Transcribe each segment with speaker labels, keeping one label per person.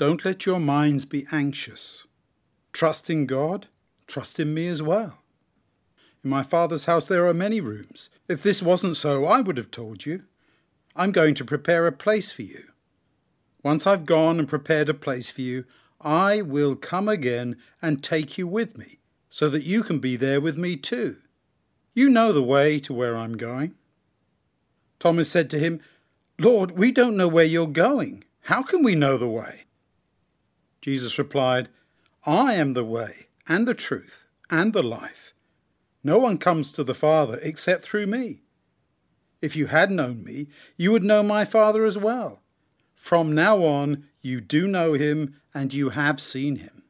Speaker 1: Don't let your minds be anxious. Trust in God, trust in me as well. In my Father's house there are many rooms. If this wasn't so, I would have told you. I'm going to prepare a place for you. Once I've gone and prepared a place for you, I will come again and take you with me, so that you can be there with me too. You know the way to where I'm going. Thomas said to him, Lord, we don't know where you're going. How can we know the way? Jesus replied, I am the way and the truth and the life. No one comes to the Father except through me. If you had known me, you would know my Father as well. From now on, you do know him and you have seen him.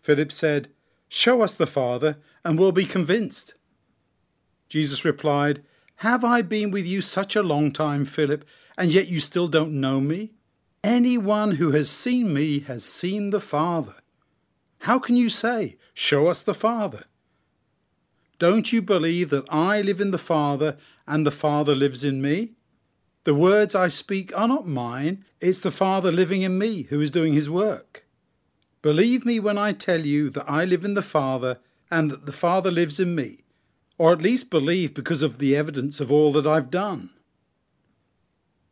Speaker 1: Philip said, Show us the Father, and we'll be convinced. Jesus replied, Have I been with you such a long time, Philip, and yet you still don't know me? Anyone who has seen me has seen the Father. How can you say, Show us the Father? Don't you believe that I live in the Father and the Father lives in me? The words I speak are not mine, it's the Father living in me who is doing his work. Believe me when I tell you that I live in the Father and that the Father lives in me, or at least believe because of the evidence of all that I've done.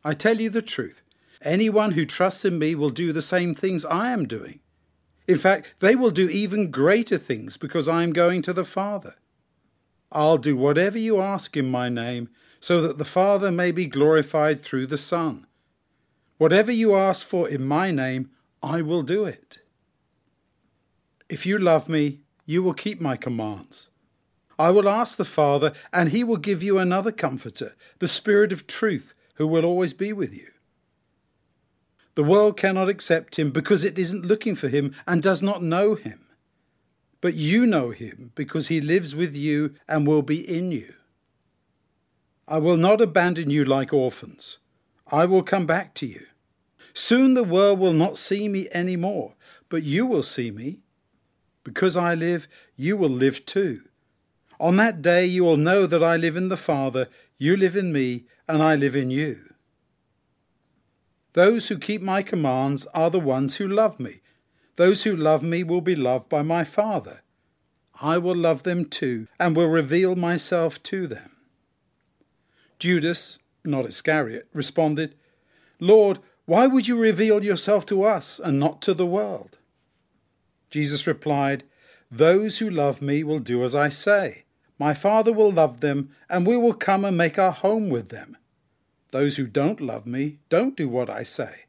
Speaker 1: I tell you the truth. Anyone who trusts in me will do the same things I am doing. In fact, they will do even greater things because I am going to the Father. I'll do whatever you ask in my name, so that the Father may be glorified through the Son. Whatever you ask for in my name, I will do it. If you love me, you will keep my commands. I will ask the Father, and he will give you another Comforter, the Spirit of truth, who will always be with you. The world cannot accept him because it isn't looking for him and does not know him. But you know him because he lives with you and will be in you. I will not abandon you like orphans. I will come back to you. Soon the world will not see me any more, but you will see me. Because I live, you will live too. On that day you will know that I live in the Father, you live in me, and I live in you. Those who keep my commands are the ones who love me. Those who love me will be loved by my Father. I will love them too, and will reveal myself to them. Judas, not Iscariot, responded, Lord, why would you reveal yourself to us and not to the world? Jesus replied, Those who love me will do as I say. My Father will love them, and we will come and make our home with them. Those who don't love me don't do what I say.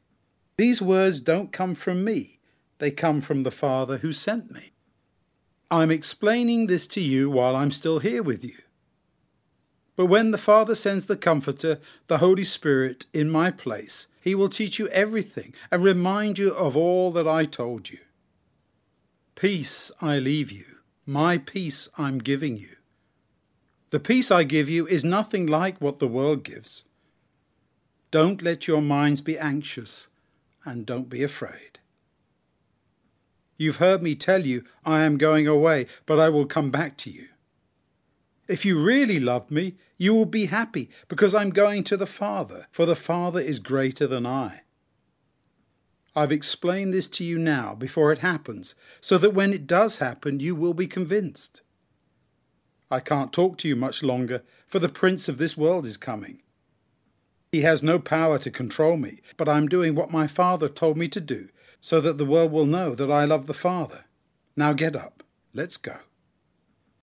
Speaker 1: These words don't come from me, they come from the Father who sent me. I'm explaining this to you while I'm still here with you. But when the Father sends the Comforter, the Holy Spirit, in my place, he will teach you everything and remind you of all that I told you. Peace I leave you, my peace I'm giving you. The peace I give you is nothing like what the world gives. Don't let your minds be anxious, and don't be afraid. You've heard me tell you I am going away, but I will come back to you. If you really love me, you will be happy, because I'm going to the Father, for the Father is greater than I. I've explained this to you now before it happens, so that when it does happen, you will be convinced. I can't talk to you much longer, for the Prince of this world is coming. He has no power to control me, but I am doing what my Father told me to do, so that the world will know that I love the Father. Now get up. Let's go.